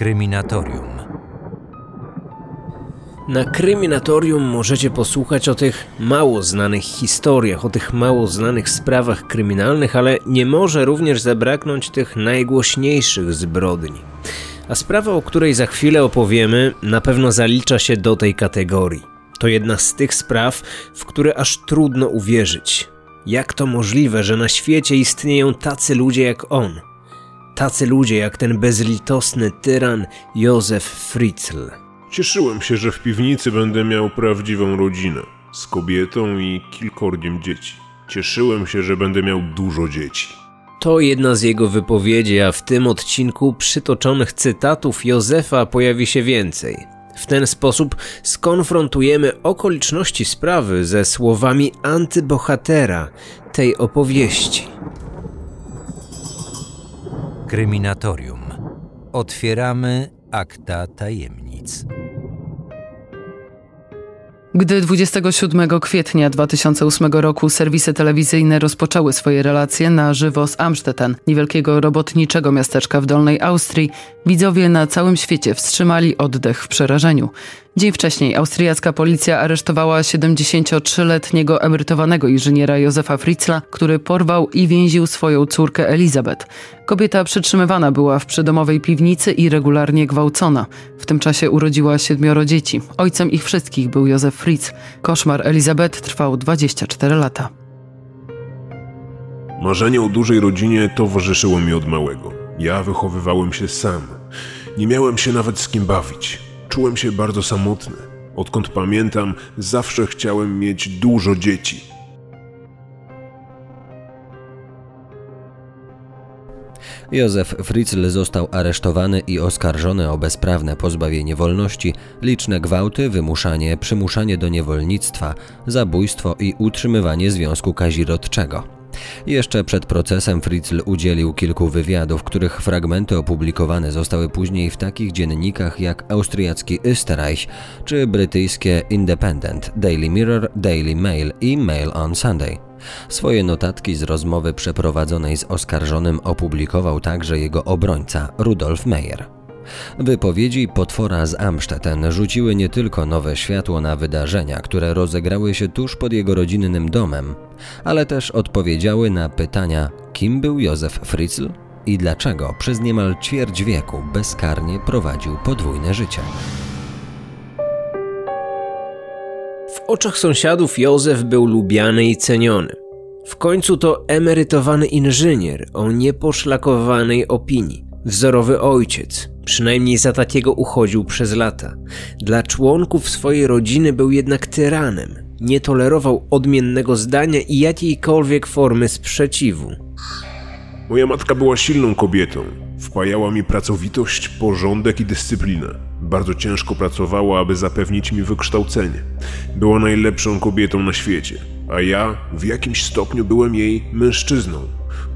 Kryminatorium. Na kryminatorium możecie posłuchać o tych mało znanych historiach, o tych mało znanych sprawach kryminalnych, ale nie może również zabraknąć tych najgłośniejszych zbrodni. A sprawa, o której za chwilę opowiemy, na pewno zalicza się do tej kategorii. To jedna z tych spraw, w które aż trudno uwierzyć. Jak to możliwe, że na świecie istnieją tacy ludzie jak on? Tacy ludzie jak ten bezlitosny tyran Józef Fritzl. Cieszyłem się, że w piwnicy będę miał prawdziwą rodzinę z kobietą i kilkorgiem dzieci. Cieszyłem się, że będę miał dużo dzieci. To jedna z jego wypowiedzi, a w tym odcinku przytoczonych cytatów Józefa pojawi się więcej. W ten sposób skonfrontujemy okoliczności sprawy ze słowami antybohatera tej opowieści. Kryminatorium. Otwieramy akta tajemnic. Gdy 27 kwietnia 2008 roku serwisy telewizyjne rozpoczęły swoje relacje na żywo z Amstetten, niewielkiego robotniczego miasteczka w Dolnej Austrii, widzowie na całym świecie wstrzymali oddech w przerażeniu. Dzień wcześniej austriacka policja aresztowała 73-letniego emerytowanego inżyniera Józefa Fritzla, który porwał i więził swoją córkę Elizabeth. Kobieta przytrzymywana była w przydomowej piwnicy i regularnie gwałcona. W tym czasie urodziła siedmioro dzieci. Ojcem ich wszystkich był Józef Fritz. Koszmar Elizabeth trwał 24 lata. Marzenie o dużej rodzinie towarzyszyło mi od małego. Ja wychowywałem się sam. Nie miałem się nawet z kim bawić. Czułem się bardzo samotny. Odkąd pamiętam, zawsze chciałem mieć dużo dzieci. Józef Fritzl został aresztowany i oskarżony o bezprawne pozbawienie wolności, liczne gwałty, wymuszanie, przymuszanie do niewolnictwa, zabójstwo i utrzymywanie związku kazirodczego. Jeszcze przed procesem Fritzl udzielił kilku wywiadów, których fragmenty opublikowane zostały później w takich dziennikach jak austriacki Österreich czy brytyjskie Independent, Daily Mirror, Daily Mail i Mail on Sunday. Swoje notatki z rozmowy przeprowadzonej z oskarżonym opublikował także jego obrońca Rudolf Meyer. Wypowiedzi potwora z Amstetten rzuciły nie tylko nowe światło na wydarzenia, które rozegrały się tuż pod jego rodzinnym domem, ale też odpowiedziały na pytania, kim był Józef Fritzl i dlaczego przez niemal ćwierć wieku bezkarnie prowadził podwójne życie. W oczach sąsiadów Józef był lubiany i ceniony. W końcu to emerytowany inżynier o nieposzlakowanej opinii, wzorowy ojciec, Przynajmniej za takiego uchodził przez lata. Dla członków swojej rodziny był jednak tyranem. Nie tolerował odmiennego zdania i jakiejkolwiek formy sprzeciwu. Moja matka była silną kobietą. Wpajała mi pracowitość, porządek i dyscyplinę. Bardzo ciężko pracowała, aby zapewnić mi wykształcenie. Była najlepszą kobietą na świecie, a ja w jakimś stopniu byłem jej mężczyzną.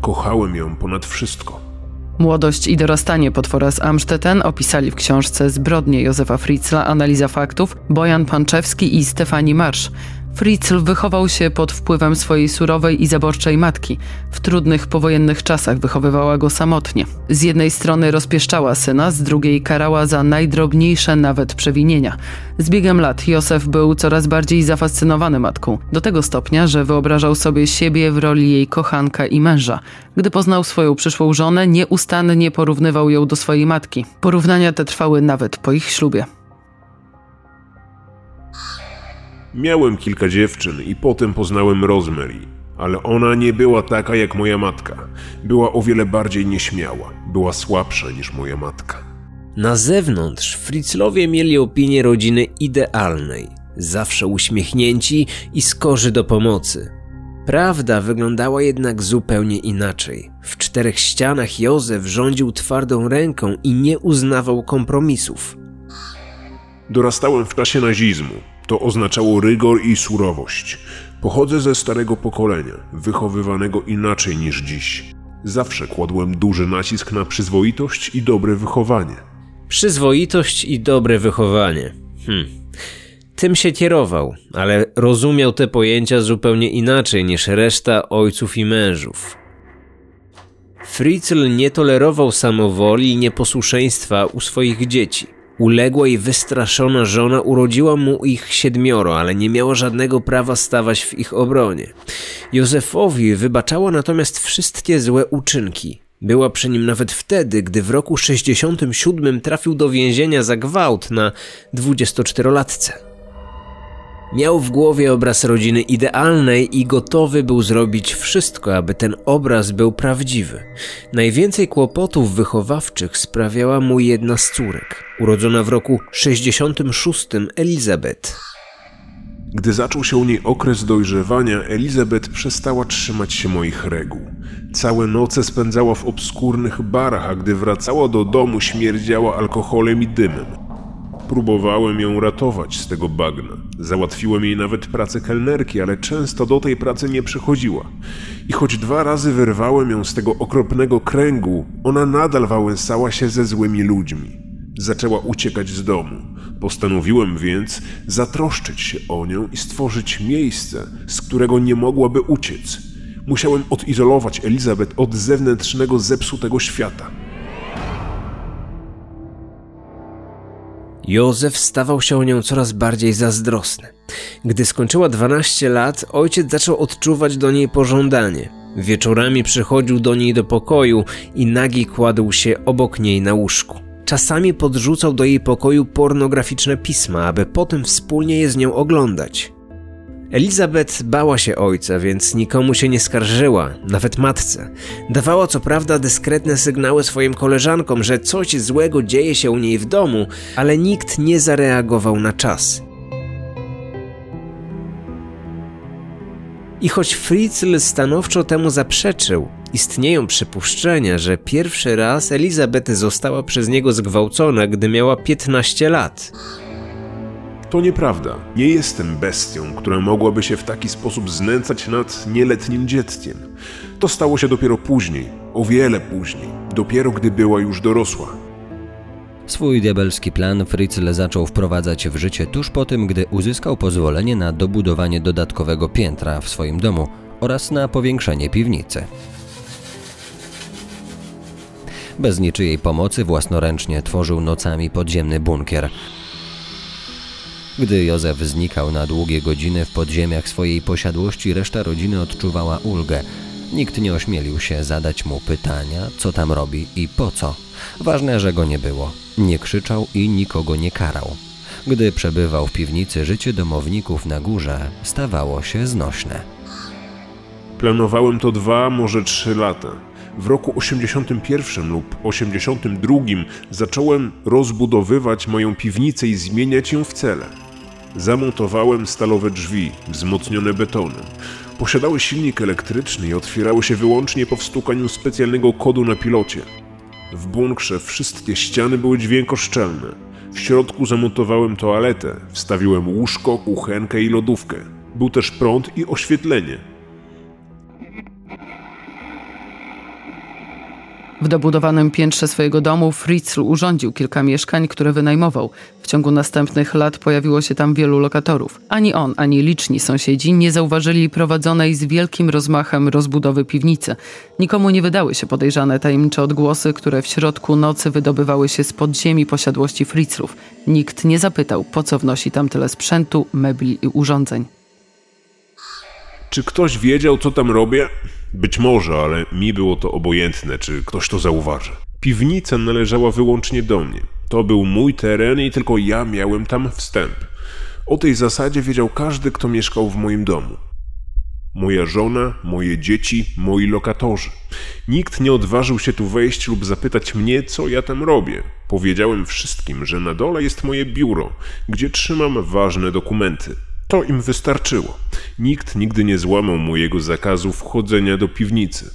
Kochałem ją ponad wszystko. Młodość i dorastanie potwora z Amstetten opisali w książce Zbrodnie Józefa Fritzla Analiza faktów Bojan Panczewski i Stefani Marsz. Fritzl wychował się pod wpływem swojej surowej i zaborczej matki. W trudnych powojennych czasach wychowywała go samotnie. Z jednej strony rozpieszczała syna, z drugiej karała za najdrobniejsze nawet przewinienia. Z biegiem lat Józef był coraz bardziej zafascynowany matką, do tego stopnia, że wyobrażał sobie siebie w roli jej kochanka i męża. Gdy poznał swoją przyszłą żonę, nieustannie porównywał ją do swojej matki. Porównania te trwały nawet po ich ślubie. Miałem kilka dziewczyn i potem poznałem Rosemary, ale ona nie była taka jak moja matka. Była o wiele bardziej nieśmiała, była słabsza niż moja matka. Na zewnątrz Fritzlowie mieli opinię rodziny idealnej, zawsze uśmiechnięci i skorzy do pomocy. Prawda wyglądała jednak zupełnie inaczej. W czterech ścianach Józef rządził twardą ręką i nie uznawał kompromisów. Dorastałem w czasie nazizmu, to oznaczało rygor i surowość. Pochodzę ze starego pokolenia, wychowywanego inaczej niż dziś. Zawsze kładłem duży nacisk na przyzwoitość i dobre wychowanie. Przyzwoitość i dobre wychowanie. Hm. Tym się kierował, ale rozumiał te pojęcia zupełnie inaczej niż reszta ojców i mężów. Fritzl nie tolerował samowoli i nieposłuszeństwa u swoich dzieci. Uległa i wystraszona żona urodziła mu ich siedmioro, ale nie miała żadnego prawa stawać w ich obronie. Józefowi wybaczała natomiast wszystkie złe uczynki. Była przy nim nawet wtedy, gdy w roku 67 trafił do więzienia za gwałt na 24-latce. Miał w głowie obraz rodziny idealnej i gotowy był zrobić wszystko, aby ten obraz był prawdziwy. Najwięcej kłopotów wychowawczych sprawiała mu jedna z córek, urodzona w roku 66 Elizabeth. Gdy zaczął się u niej okres dojrzewania, Elizabeth przestała trzymać się moich reguł. Całe noce spędzała w obskurnych barach, a gdy wracała do domu, śmierdziała alkoholem i dymem. Próbowałem ją ratować z tego bagna. Załatwiłem jej nawet pracę kelnerki, ale często do tej pracy nie przychodziła. I choć dwa razy wyrwałem ją z tego okropnego kręgu, ona nadal wałęsała się ze złymi ludźmi. Zaczęła uciekać z domu. Postanowiłem więc zatroszczyć się o nią i stworzyć miejsce, z którego nie mogłaby uciec. Musiałem odizolować Elizabeth od zewnętrznego zepsutego świata. Józef stawał się o nią coraz bardziej zazdrosny. Gdy skończyła 12 lat, ojciec zaczął odczuwać do niej pożądanie. Wieczorami przychodził do niej do pokoju i nagi kładł się obok niej na łóżku. Czasami podrzucał do jej pokoju pornograficzne pisma, aby potem wspólnie je z nią oglądać. Elizabeth bała się ojca, więc nikomu się nie skarżyła, nawet matce. Dawała co prawda dyskretne sygnały swoim koleżankom, że coś złego dzieje się u niej w domu, ale nikt nie zareagował na czas. I choć Fritzl stanowczo temu zaprzeczył, istnieją przypuszczenia, że pierwszy raz Elizabeth została przez niego zgwałcona, gdy miała 15 lat. To nieprawda. Nie jestem bestią, która mogłaby się w taki sposób znęcać nad nieletnim dzieckiem. To stało się dopiero później, o wiele później, dopiero gdy była już dorosła. Swój diabelski plan Fritzl zaczął wprowadzać w życie tuż po tym, gdy uzyskał pozwolenie na dobudowanie dodatkowego piętra w swoim domu oraz na powiększenie piwnicy. Bez niczyjej pomocy własnoręcznie tworzył nocami podziemny bunkier. Gdy Józef znikał na długie godziny w podziemiach swojej posiadłości, reszta rodziny odczuwała ulgę. Nikt nie ośmielił się zadać mu pytania, co tam robi i po co. Ważne, że go nie było. Nie krzyczał i nikogo nie karał. Gdy przebywał w piwnicy, życie domowników na górze stawało się znośne. Planowałem to dwa, może trzy lata. W roku 81 lub 82 zacząłem rozbudowywać moją piwnicę i zmieniać ją w cele. Zamontowałem stalowe drzwi, wzmocnione betonem. Posiadały silnik elektryczny i otwierały się wyłącznie po wstukaniu specjalnego kodu na pilocie. W bunkrze wszystkie ściany były dźwiękoszczelne. W środku zamontowałem toaletę, wstawiłem łóżko, kuchenkę i lodówkę. Był też prąd i oświetlenie. W dobudowanym piętrze swojego domu Fritzl urządził kilka mieszkań, które wynajmował. W ciągu następnych lat pojawiło się tam wielu lokatorów. Ani on, ani liczni sąsiedzi nie zauważyli prowadzonej z wielkim rozmachem rozbudowy piwnicy. Nikomu nie wydały się podejrzane tajemnicze odgłosy, które w środku nocy wydobywały się z podziemi posiadłości Fritzlów. Nikt nie zapytał, po co wnosi tam tyle sprzętu, mebli i urządzeń. Czy ktoś wiedział, co tam robię? Być może, ale mi było to obojętne, czy ktoś to zauważy. Piwnica należała wyłącznie do mnie. To był mój teren i tylko ja miałem tam wstęp. O tej zasadzie wiedział każdy, kto mieszkał w moim domu. Moja żona, moje dzieci, moi lokatorzy. Nikt nie odważył się tu wejść lub zapytać mnie, co ja tam robię. Powiedziałem wszystkim, że na dole jest moje biuro, gdzie trzymam ważne dokumenty. To im wystarczyło. Nikt nigdy nie złamał mojego zakazu wchodzenia do piwnicy.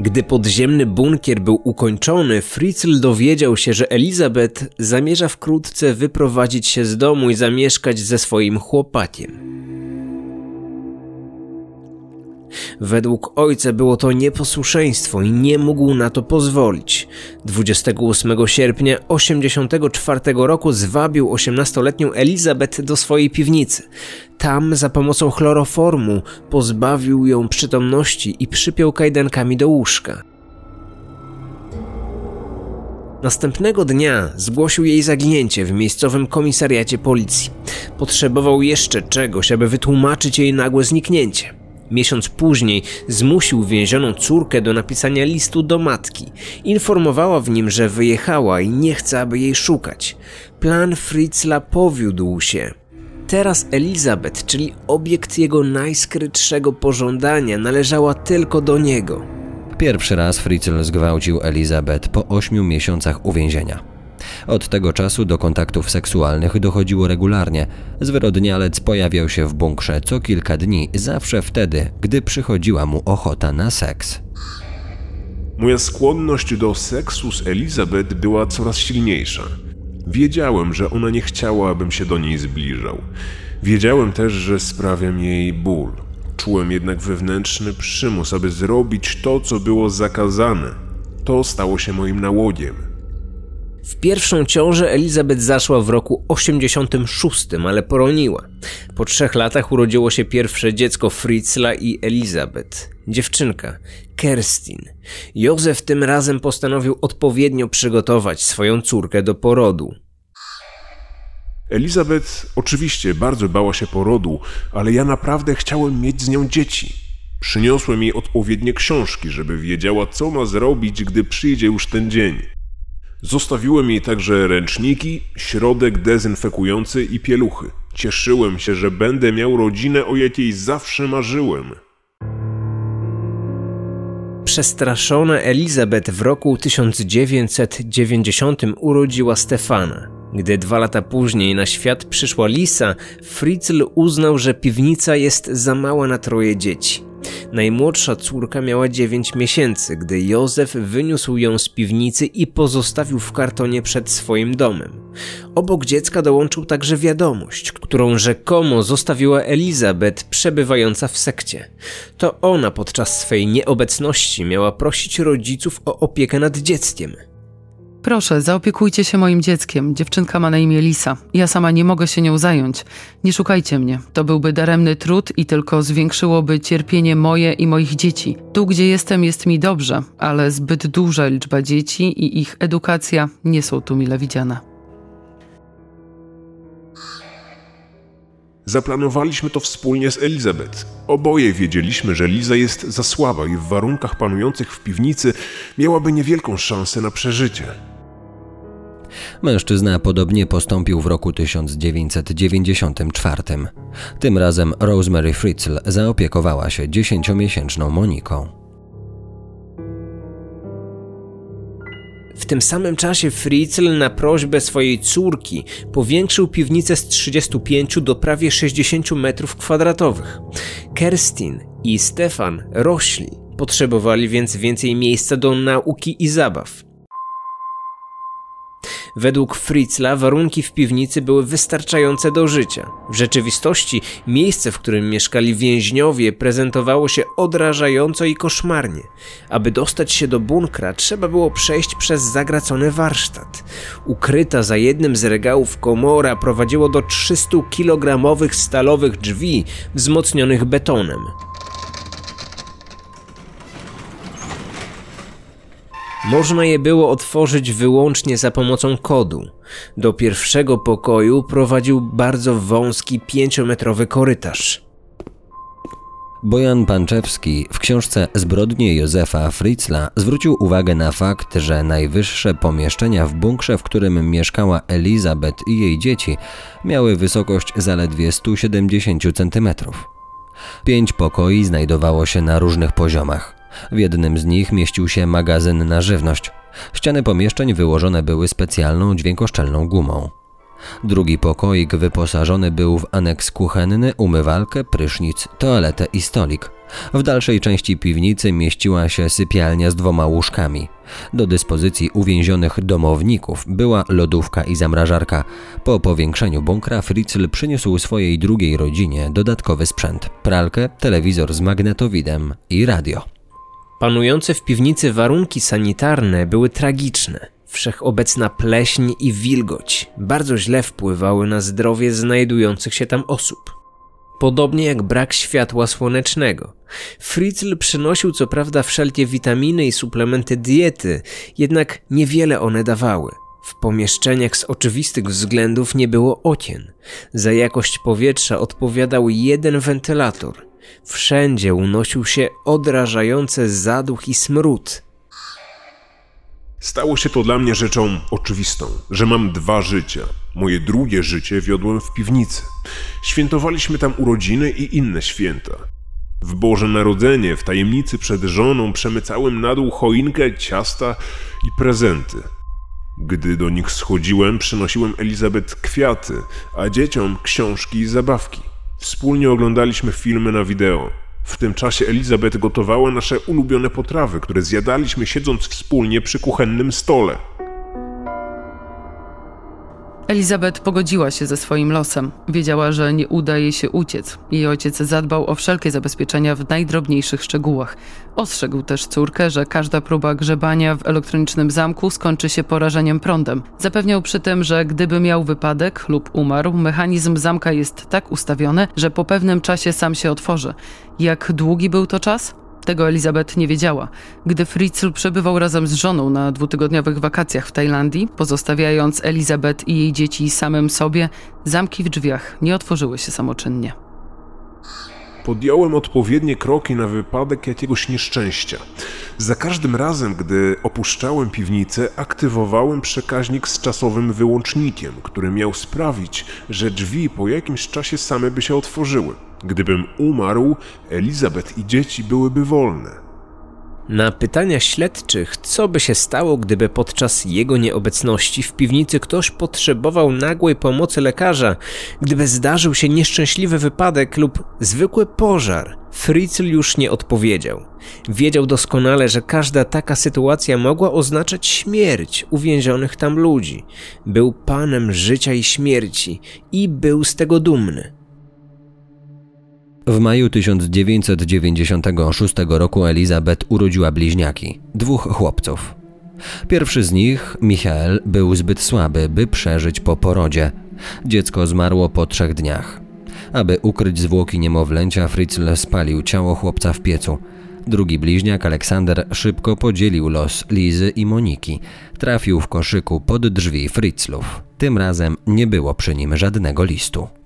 Gdy podziemny bunkier był ukończony, Fritzl dowiedział się, że Elizabeth zamierza wkrótce wyprowadzić się z domu i zamieszkać ze swoim chłopakiem. Według ojca było to nieposłuszeństwo i nie mógł na to pozwolić. 28 sierpnia 1984 roku zwabił 18-letnią Elizabeth do swojej piwnicy. Tam za pomocą chloroformu pozbawił ją przytomności i przypiął kajdankami do łóżka. Następnego dnia zgłosił jej zaginięcie w miejscowym komisariacie policji. Potrzebował jeszcze czegoś, aby wytłumaczyć jej nagłe zniknięcie. Miesiąc później zmusił więzioną córkę do napisania listu do matki. Informowała w nim, że wyjechała i nie chce, aby jej szukać. Plan Fritzla powiódł się. Teraz Elizabeth, czyli obiekt jego najskrytszego pożądania, należała tylko do niego. Pierwszy raz Fritzl zgwałcił Elizabeth po ośmiu miesiącach uwięzienia. Od tego czasu do kontaktów seksualnych dochodziło regularnie. Zwyrodnialec pojawiał się w bunkrze co kilka dni, zawsze wtedy, gdy przychodziła mu ochota na seks. Moja skłonność do seksu z Elizabeth była coraz silniejsza. Wiedziałem, że ona nie chciała, abym się do niej zbliżał. Wiedziałem też, że sprawiam jej ból. Czułem jednak wewnętrzny przymus, aby zrobić to, co było zakazane. To stało się moim nałogiem. W pierwszą ciążę Elizabeth zaszła w roku 86, ale poroniła. Po trzech latach urodziło się pierwsze dziecko Fritzla i Elizabeth, dziewczynka, Kerstin. Józef tym razem postanowił odpowiednio przygotować swoją córkę do porodu. Elizabeth oczywiście bardzo bała się porodu, ale ja naprawdę chciałem mieć z nią dzieci. Przyniosłem jej odpowiednie książki, żeby wiedziała, co ma zrobić, gdy przyjdzie już ten dzień. Zostawiłem jej także ręczniki, środek dezynfekujący i pieluchy. Cieszyłem się, że będę miał rodzinę, o jakiej zawsze marzyłem. Przestraszona Elizabeth w roku 1990 urodziła Stefana. Gdy dwa lata później na świat przyszła Lisa, Fritzl uznał, że piwnica jest za mała na troje dzieci. Najmłodsza córka miała 9 miesięcy, gdy Józef wyniósł ją z piwnicy i pozostawił w kartonie przed swoim domem. Obok dziecka dołączył także wiadomość, którą rzekomo zostawiła Elizabeth przebywająca w sekcie. To ona podczas swej nieobecności miała prosić rodziców o opiekę nad dzieckiem. Proszę, zaopiekujcie się moim dzieckiem. Dziewczynka ma na imię Lisa. Ja sama nie mogę się nią zająć. Nie szukajcie mnie. To byłby daremny trud i tylko zwiększyłoby cierpienie moje i moich dzieci. Tu, gdzie jestem, jest mi dobrze, ale zbyt duża liczba dzieci i ich edukacja nie są tu mile widziane. Zaplanowaliśmy to wspólnie z Elizabeth. Oboje wiedzieliśmy, że Liza jest za słaba i w warunkach panujących w piwnicy miałaby niewielką szansę na przeżycie. Mężczyzna podobnie postąpił w roku 1994. Tym razem Rosemary Fritzl zaopiekowała się dziesięciomiesięczną Moniką. W tym samym czasie Fritzl na prośbę swojej córki powiększył piwnicę z 35 do prawie 60 metrów kwadratowych. Kerstin i Stefan rośli, potrzebowali więc więcej miejsca do nauki i zabaw. Według Fritzla warunki w piwnicy były wystarczające do życia. W rzeczywistości miejsce, w którym mieszkali więźniowie, prezentowało się odrażająco i koszmarnie. Aby dostać się do bunkra, trzeba było przejść przez zagracony warsztat. Ukryta za jednym z regałów komora prowadziło do 300-kilogramowych stalowych drzwi wzmocnionych betonem. Można je było otworzyć wyłącznie za pomocą kodu. Do pierwszego pokoju prowadził bardzo wąski, pięciometrowy korytarz. Bojan Panczewski w książce Zbrodnie Józefa Fritzla zwrócił uwagę na fakt, że najwyższe pomieszczenia w bunkrze, w którym mieszkała Elizabeth i jej dzieci, miały wysokość zaledwie 170 cm. Pięć pokoi znajdowało się na różnych poziomach. W jednym z nich mieścił się magazyn na żywność. Ściany pomieszczeń wyłożone były specjalną dźwiękoszczelną gumą. Drugi pokoik wyposażony był w aneks kuchenny, umywalkę, prysznic, toaletę i stolik. W dalszej części piwnicy mieściła się sypialnia z dwoma łóżkami. Do dyspozycji uwięzionych domowników była lodówka i zamrażarka. Po powiększeniu bunkra Fritzl przyniósł swojej drugiej rodzinie dodatkowy sprzęt: pralkę, telewizor z magnetowidem i radio. Panujące w piwnicy warunki sanitarne były tragiczne. Wszechobecna pleśń i wilgoć bardzo źle wpływały na zdrowie znajdujących się tam osób. Podobnie jak brak światła słonecznego. Fritzl przynosił co prawda wszelkie witaminy i suplementy diety, jednak niewiele one dawały. W pomieszczeniach z oczywistych względów nie było okien. Za jakość powietrza odpowiadał jeden wentylator. Wszędzie unosił się odrażający zaduch i smród. Stało się to dla mnie rzeczą oczywistą, że mam dwa życia. Moje drugie życie wiodłem w piwnicy. Świętowaliśmy tam urodziny i inne święta. W Boże Narodzenie, w tajemnicy przed żoną, przemycałem na dół choinkę, ciasta i prezenty. Gdy do nich schodziłem, przynosiłem Elizabeth kwiaty, a dzieciom książki i zabawki. Wspólnie oglądaliśmy filmy na wideo. W tym czasie Elizabeth gotowała nasze ulubione potrawy, które zjadaliśmy siedząc wspólnie przy kuchennym stole. Elizabeth pogodziła się ze swoim losem. Wiedziała, że nie uda jej się uciec. Jej ojciec zadbał o wszelkie zabezpieczenia w najdrobniejszych szczegółach. Ostrzegł też córkę, że każda próba grzebania w elektronicznym zamku skończy się porażeniem prądem. Zapewniał przy tym, że gdyby miał wypadek lub umarł, mechanizm zamka jest tak ustawiony, że po pewnym czasie sam się otworzy. Jak długi był to czas? Tego Elizabeth nie wiedziała. Gdy Fritzl przebywał razem z żoną na dwutygodniowych wakacjach w Tajlandii, pozostawiając Elizabeth i jej dzieci samym sobie, zamki w drzwiach nie otworzyły się samoczynnie. Podjąłem odpowiednie kroki na wypadek jakiegoś nieszczęścia. Za każdym razem, gdy opuszczałem piwnicę, aktywowałem przekaźnik z czasowym wyłącznikiem, który miał sprawić, że drzwi po jakimś czasie same by się otworzyły. Gdybym umarł, Elizabeth i dzieci byłyby wolne. Na pytania śledczych, co by się stało, gdyby podczas jego nieobecności w piwnicy ktoś potrzebował nagłej pomocy lekarza, gdyby zdarzył się nieszczęśliwy wypadek lub zwykły pożar, Fritzl już nie odpowiedział. Wiedział doskonale, że każda taka sytuacja mogła oznaczać śmierć uwięzionych tam ludzi. Był panem życia i śmierci i był z tego dumny. W maju 1996 roku Elizabeth urodziła bliźniaki, dwóch chłopców. Pierwszy z nich, Michael, był zbyt słaby, by przeżyć po porodzie. Dziecko zmarło po trzech dniach. Aby ukryć zwłoki niemowlęcia, Fritzl spalił ciało chłopca w piecu. Drugi bliźniak, Aleksander, szybko podzielił los Lizy i Moniki. Trafił w koszyku pod drzwi Fritzlów. Tym razem nie było przy nim żadnego listu.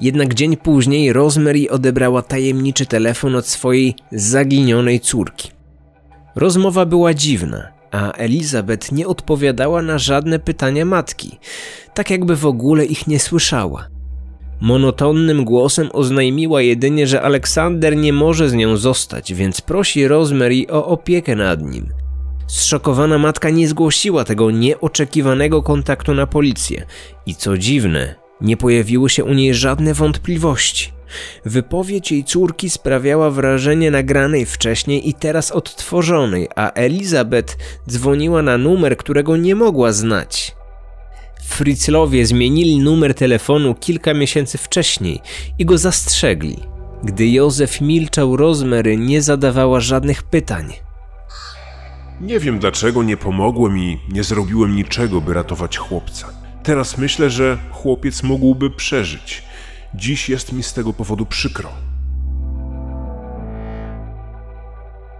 Jednak dzień później Rosemary odebrała tajemniczy telefon od swojej zaginionej córki. Rozmowa była dziwna, a Elizabeth nie odpowiadała na żadne pytania matki, tak jakby w ogóle ich nie słyszała. Monotonnym głosem oznajmiła jedynie, że Aleksander nie może z nią zostać, więc prosi Rosemary o opiekę nad nim. Zszokowana matka nie zgłosiła tego nieoczekiwanego kontaktu na policję i co dziwne, nie pojawiły się u niej żadne wątpliwości. Wypowiedź jej córki sprawiała wrażenie nagranej wcześniej i teraz odtworzonej, a Elizabeth dzwoniła na numer, którego nie mogła znać. Fritzlowie zmienili numer telefonu kilka miesięcy wcześniej i go zastrzegli. Gdy Józef milczał, Rozmery nie zadawała żadnych pytań. Nie wiem dlaczego nie pomogłem i nie zrobiłem niczego, by ratować chłopca. Teraz myślę, że chłopiec mógłby przeżyć. Dziś jest mi z tego powodu przykro.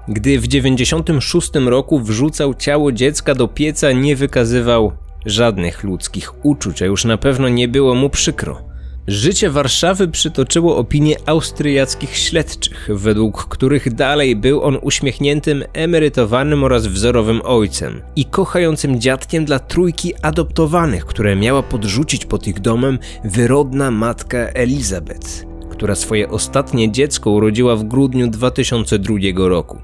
Gdy w 96 roku wrzucał ciało dziecka do pieca, nie wykazywał żadnych ludzkich uczuć, a już na pewno nie było mu przykro. Życie Warszawy przytoczyło opinie austriackich śledczych, według których dalej był on uśmiechniętym, emerytowanym oraz wzorowym ojcem i kochającym dziadkiem dla trójki adoptowanych, które miała podrzucić pod ich domem wyrodna matka Elizabeth, która swoje ostatnie dziecko urodziła w grudniu 2002 roku.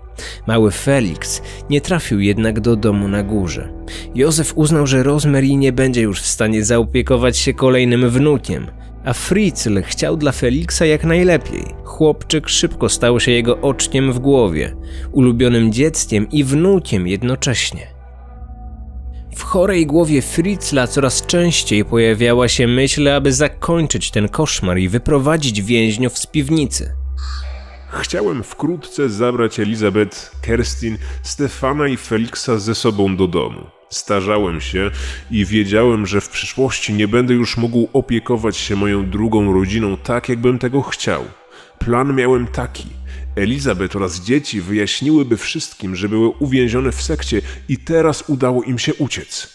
Mały Felix nie trafił jednak do domu na górze. Józef uznał, że Rosemary nie będzie już w stanie zaopiekować się kolejnym wnukiem – A Fritzl chciał dla Feliksa jak najlepiej. Chłopczyk szybko stał się jego oczkiem w głowie, ulubionym dzieckiem i wnukiem jednocześnie. W chorej głowie Fritzla coraz częściej pojawiała się myśl, aby zakończyć ten koszmar i wyprowadzić więźniów z piwnicy. Chciałem wkrótce zabrać Elizabeth, Kerstin, Stefana i Feliksa ze sobą do domu. Starzałem się i wiedziałem, że w przyszłości nie będę już mógł opiekować się moją drugą rodziną tak, jakbym tego chciał. Plan miałem taki. Elizabeth oraz dzieci wyjaśniłyby wszystkim, że były uwięzione w sekcie i teraz udało im się uciec.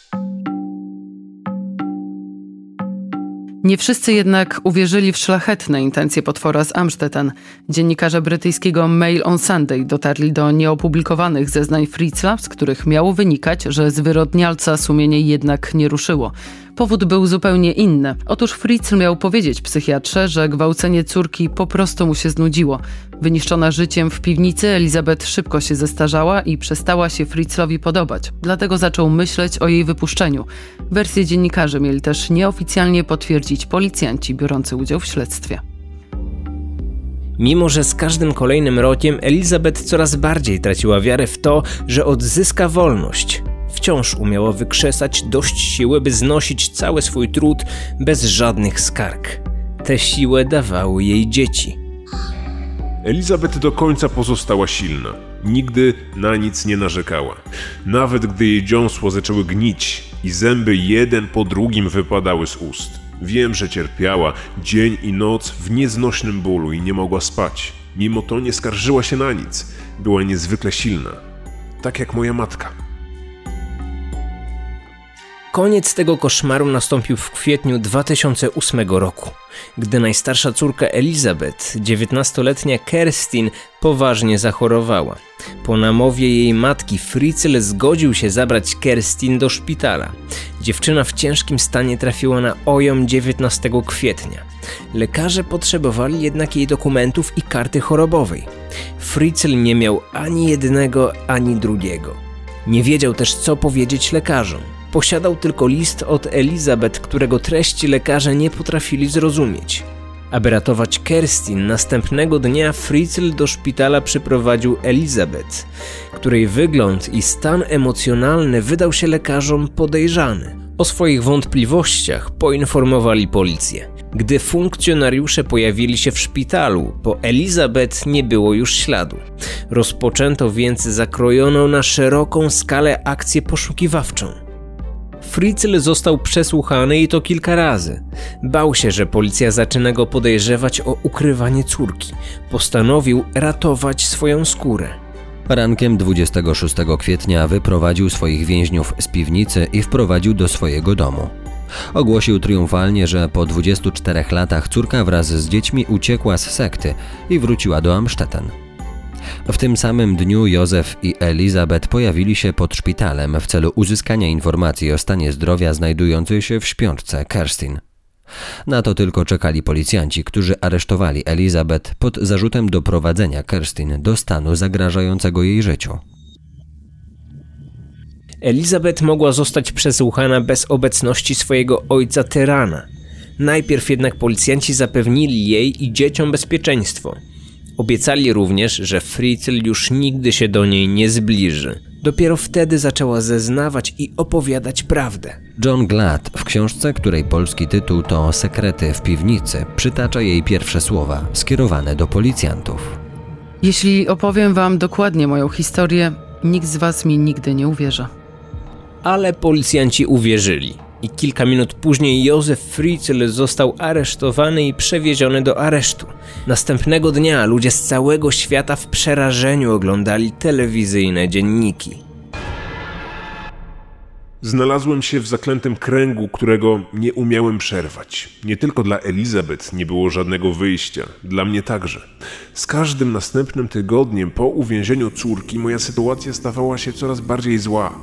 Nie wszyscy jednak uwierzyli w szlachetne intencje potwora z Amstetten. Dziennikarze brytyjskiego Mail on Sunday dotarli do nieopublikowanych zeznań Fritzla, z których miało wynikać, że zwyrodnialca sumienie jednak nie ruszyło. Powód był zupełnie inny. Otóż Fritzl miał powiedzieć psychiatrze, że gwałcenie córki po prostu mu się znudziło. Wyniszczona życiem w piwnicy, Elizabeth szybko się zestarzała i przestała się Fritzlowi podobać. Dlatego zaczął myśleć o jej wypuszczeniu. Wersję dziennikarzy mieli też nieoficjalnie potwierdzić policjanci biorący udział w śledztwie. Mimo, że z każdym kolejnym rokiem Elizabeth coraz bardziej traciła wiarę w to, że odzyska wolność, wciąż umiała wykrzesać dość siły, by znosić cały swój trud bez żadnych skarg. Tę siłę dawały jej dzieci. Elizabeth do końca pozostała silna. Nigdy na nic nie narzekała. Nawet gdy jej dziąsło zaczęły gnić i zęby jeden po drugim wypadały z ust. Wiem, że cierpiała dzień i noc w nieznośnym bólu i nie mogła spać. Mimo to nie skarżyła się na nic. Była niezwykle silna. Tak jak moja matka. Koniec tego koszmaru nastąpił w kwietniu 2008 roku, gdy najstarsza córka Elizabeth, 19-letnia Kerstin, poważnie zachorowała. Po namowie jej matki Fritzl zgodził się zabrać Kerstin do szpitala. Dziewczyna w ciężkim stanie trafiła na OJOM 19 kwietnia. Lekarze potrzebowali jednak jej dokumentów i karty chorobowej. Fritzl nie miał ani jednego, ani drugiego. Nie wiedział też, co powiedzieć lekarzom. Posiadał tylko list od Elizabeth, którego treści lekarze nie potrafili zrozumieć. Aby ratować Kerstin, następnego dnia Fritzl do szpitala przyprowadził Elizabeth, której wygląd i stan emocjonalny wydał się lekarzom podejrzany. O swoich wątpliwościach poinformowali policję. Gdy funkcjonariusze pojawili się w szpitalu, po Elizabeth nie było już śladu. Rozpoczęto więc zakrojoną na szeroką skalę akcję poszukiwawczą. Fritzl został przesłuchany i to kilka razy. Bał się, że policja zaczyna go podejrzewać o ukrywanie córki. Postanowił ratować swoją skórę. Rankiem 26 kwietnia wyprowadził swoich więźniów z piwnicy i wprowadził do swojego domu. Ogłosił triumfalnie, że po 24 latach córka wraz z dziećmi uciekła z sekty i wróciła do Amstetten. W tym samym dniu Józef i Elizabeth pojawili się pod szpitalem w celu uzyskania informacji o stanie zdrowia znajdującej się w śpiączce Kerstin. Na to tylko czekali policjanci, którzy aresztowali Elizabeth pod zarzutem doprowadzenia Kerstin do stanu zagrażającego jej życiu. Elizabeth mogła zostać przesłuchana bez obecności swojego ojca tyrana. Najpierw jednak policjanci zapewnili jej i dzieciom bezpieczeństwo. Obiecali również, że Fritzl już nigdy się do niej nie zbliży. Dopiero wtedy zaczęła zeznawać i opowiadać prawdę. John Glad w książce, której polski tytuł to Sekrety w piwnicy, przytacza jej pierwsze słowa skierowane do policjantów. Jeśli opowiem wam dokładnie moją historię, nikt z was mi nigdy nie uwierzy. Ale policjanci uwierzyli. I kilka minut później Józef Fritzl został aresztowany i przewieziony do aresztu. Następnego dnia ludzie z całego świata w przerażeniu oglądali telewizyjne dzienniki. Znalazłem się w zaklętym kręgu, którego nie umiałem przerwać. Nie tylko dla Elizabeth nie było żadnego wyjścia, dla mnie także. Z każdym następnym tygodniem po uwięzieniu córki moja sytuacja stawała się coraz bardziej zła.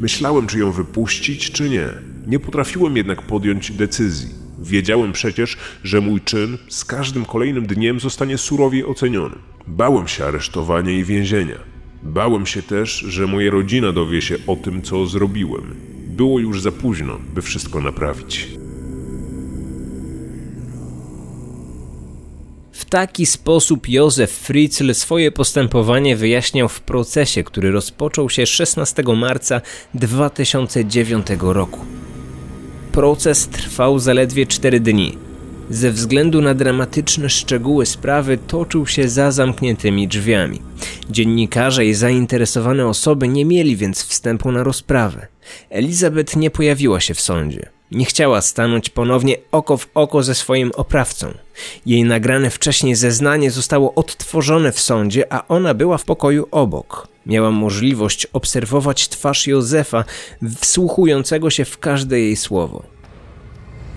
Myślałem, czy ją wypuścić, czy nie. Nie potrafiłem jednak podjąć decyzji. Wiedziałem przecież, że mój czyn z każdym kolejnym dniem zostanie surowiej oceniony. Bałem się aresztowania i więzienia. Bałem się też, że moja rodzina dowie się o tym, co zrobiłem. Było już za późno, by wszystko naprawić. taki sposób Józef Fritzl swoje postępowanie wyjaśniał w procesie, który rozpoczął się 16 marca 2009 roku. Proces trwał zaledwie 4 dni. Ze względu na dramatyczne szczegóły sprawy toczył się za zamkniętymi drzwiami. Dziennikarze i zainteresowane osoby nie mieli więc wstępu na rozprawę. Elizabeth nie pojawiła się w sądzie. Nie chciała stanąć ponownie oko w oko ze swoim oprawcą. Jej nagrane wcześniej zeznanie zostało odtworzone w sądzie, a ona była w pokoju obok. Miała możliwość obserwować twarz Józefa, wsłuchującego się w każde jej słowo.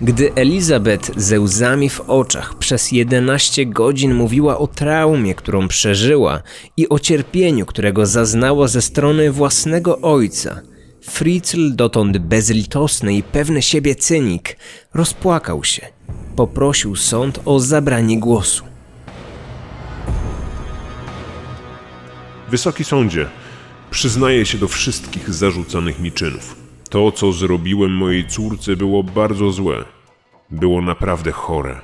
Gdy Elizabeth ze łzami w oczach przez 11 godzin mówiła o traumie, którą przeżyła i o cierpieniu, którego zaznała ze strony własnego ojca, Fritzl, dotąd bezlitosny i pewny siebie cynik, rozpłakał się. Poprosił sąd o zabranie głosu. Wysoki sądzie, przyznaję się do wszystkich zarzucanych mi czynów. To, co zrobiłem mojej córce, było bardzo złe. Było naprawdę chore.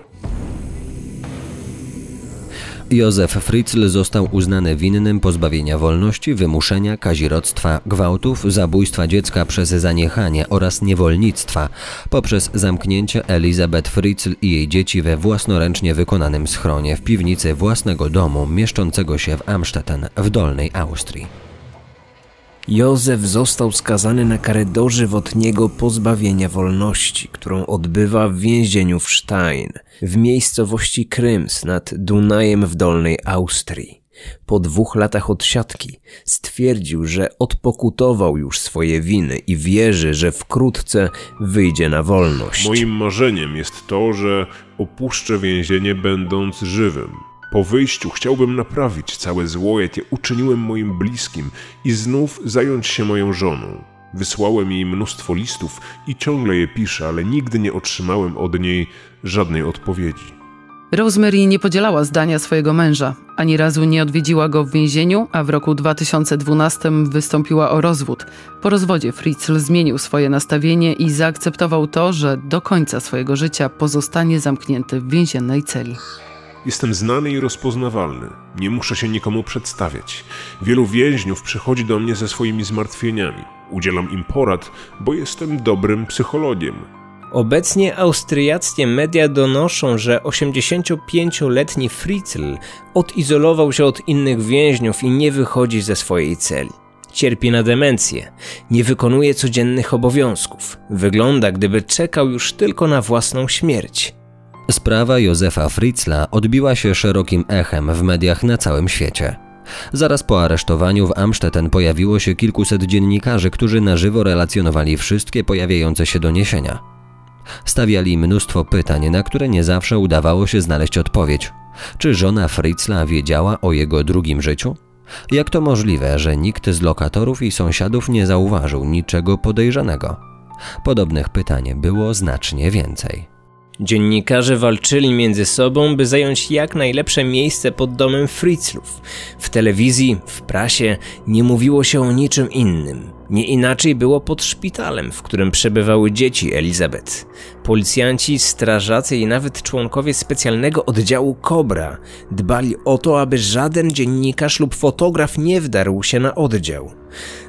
Józef Fritzl został uznany winnym pozbawienia wolności, wymuszenia, kazirodztwa, gwałtów, zabójstwa dziecka przez zaniechanie oraz niewolnictwa poprzez zamknięcie Elizabeth Fritzl i jej dzieci we własnoręcznie wykonanym schronie w piwnicy własnego domu mieszczącego się w Amstetten w Dolnej Austrii. Józef został skazany na karę dożywotniego pozbawienia wolności, którą odbywa w więzieniu w Stein, w miejscowości Kryms nad Dunajem w Dolnej Austrii. Po dwóch latach odsiadki stwierdził, że odpokutował już swoje winy i wierzy, że wkrótce wyjdzie na wolność. Moim marzeniem jest to, że opuszczę więzienie będąc żywym. Po wyjściu chciałbym naprawić całe zło, jakie uczyniłem moim bliskim i znów zająć się moją żoną. Wysłałem jej mnóstwo listów i ciągle je piszę, ale nigdy nie otrzymałem od niej żadnej odpowiedzi. Rosemary nie podzielała zdania swojego męża. Ani razu nie odwiedziła go w więzieniu, a w roku 2012 wystąpiła o rozwód. Po rozwodzie Fritzl zmienił swoje nastawienie i zaakceptował to, że do końca swojego życia pozostanie zamknięty w więziennej celi. Jestem znany i rozpoznawalny. Nie muszę się nikomu przedstawiać. Wielu więźniów przychodzi do mnie ze swoimi zmartwieniami. Udzielam im porad, bo jestem dobrym psychologiem. Obecnie austriackie media donoszą, że 85-letni Fritzl odizolował się od innych więźniów i nie wychodzi ze swojej celi. Cierpi na demencję, nie wykonuje codziennych obowiązków. Wygląda, gdyby czekał już tylko na własną śmierć. Sprawa Józefa Fritzla odbiła się szerokim echem w mediach na całym świecie. Zaraz po aresztowaniu w Amstetten pojawiło się kilkuset dziennikarzy, którzy na żywo relacjonowali wszystkie pojawiające się doniesienia. Stawiali mnóstwo pytań, na które nie zawsze udawało się znaleźć odpowiedź. Czy żona Fritzla wiedziała o jego drugim życiu? Jak to możliwe, że nikt z lokatorów i sąsiadów nie zauważył niczego podejrzanego? Podobnych pytań było znacznie więcej. Dziennikarze walczyli między sobą, by zająć jak najlepsze miejsce pod domem Fritzlów. W telewizji, w prasie nie mówiło się o niczym innym. Nie inaczej było pod szpitalem, w którym przebywały dzieci Elizabeth. Policjanci, strażacy i nawet członkowie specjalnego oddziału Kobra dbali o to, aby żaden dziennikarz lub fotograf nie wdarł się na oddział.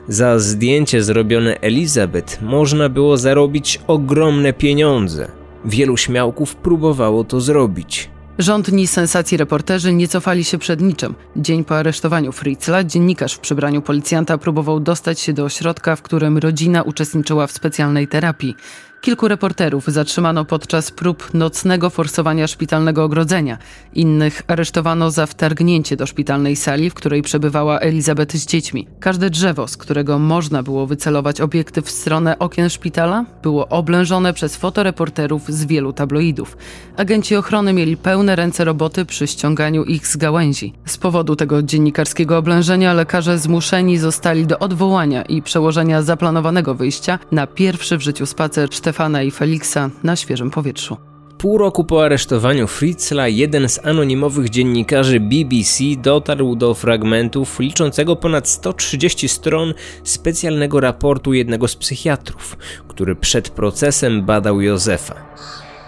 Za zdjęcie zrobione Elizabeth można było zarobić ogromne pieniądze. Wielu śmiałków próbowało to zrobić. Rządni sensacji reporterzy nie cofali się przed niczym. Dzień po aresztowaniu Fritzla dziennikarz w przebraniu policjanta próbował dostać się do ośrodka, w którym rodzina uczestniczyła w specjalnej terapii. Kilku reporterów zatrzymano podczas prób nocnego forsowania szpitalnego ogrodzenia. Innych aresztowano za wtargnięcie do szpitalnej sali, w której przebywała Elizabeth z dziećmi. Każde drzewo, z którego można było wycelować obiektyw w stronę okien szpitala, było oblężone przez fotoreporterów z wielu tabloidów. Agenci ochrony mieli pełne ręce roboty przy ściąganiu ich z gałęzi. Z powodu tego dziennikarskiego oblężenia lekarze zmuszeni zostali do odwołania i przełożenia zaplanowanego wyjścia na pierwszy w życiu spacer Stefana i Feliksa na świeżym powietrzu. Pół roku po aresztowaniu Fritzla, jeden z anonimowych dziennikarzy BBC dotarł do fragmentów liczącego ponad 130 stron specjalnego raportu jednego z psychiatrów, który przed procesem badał Józefa.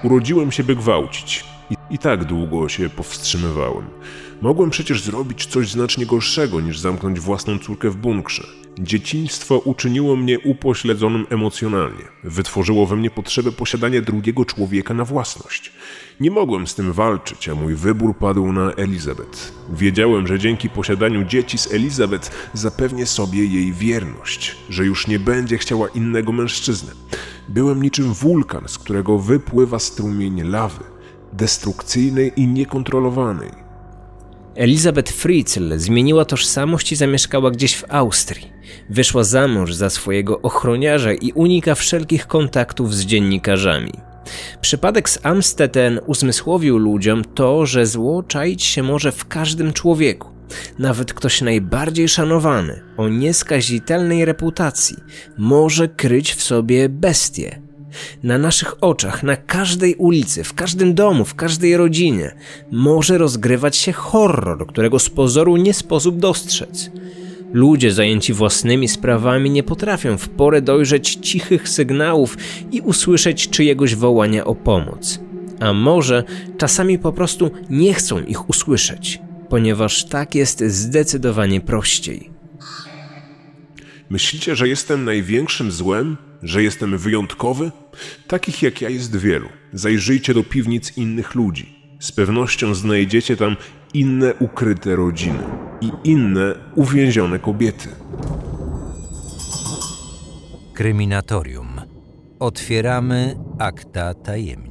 Urodziłem się, by gwałcić. I I tak długo się powstrzymywałem. Mogłem przecież zrobić coś znacznie gorszego niż zamknąć własną córkę w bunkrze. Dzieciństwo uczyniło mnie upośledzonym emocjonalnie. Wytworzyło we mnie potrzebę posiadania drugiego człowieka na własność. Nie mogłem z tym walczyć, a mój wybór padł na Elizabeth. Wiedziałem, że dzięki posiadaniu dzieci z Elizabeth zapewnię sobie jej wierność, że już nie będzie chciała innego mężczyzny. Byłem niczym wulkan, z którego wypływa strumień lawy, destrukcyjnej i niekontrolowanej. Elizabeth Fritzl zmieniła tożsamość i zamieszkała gdzieś w Austrii. Wyszła za mąż za swojego ochroniarza i unika wszelkich kontaktów z dziennikarzami. Przypadek z Amstetten uzmysłowił ludziom to, że zło czaić się może w każdym człowieku. Nawet ktoś najbardziej szanowany, o nieskazitelnej reputacji, może kryć w sobie bestię. Na naszych oczach, na każdej ulicy, w każdym domu, w każdej rodzinie może rozgrywać się horror, którego z pozoru nie sposób dostrzec. Ludzie zajęci własnymi sprawami nie potrafią w porę dojrzeć cichych sygnałów i usłyszeć czyjegoś wołania o pomoc. A może czasami po prostu nie chcą ich usłyszeć, ponieważ tak jest zdecydowanie prościej. Myślicie, że jestem największym złem? Że jestem wyjątkowy? Takich jak ja jest wielu. Zajrzyjcie do piwnic innych ludzi. Z pewnością znajdziecie tam inne ukryte rodziny i inne uwięzione kobiety. Kryminatorium. Otwieramy akta tajemnic.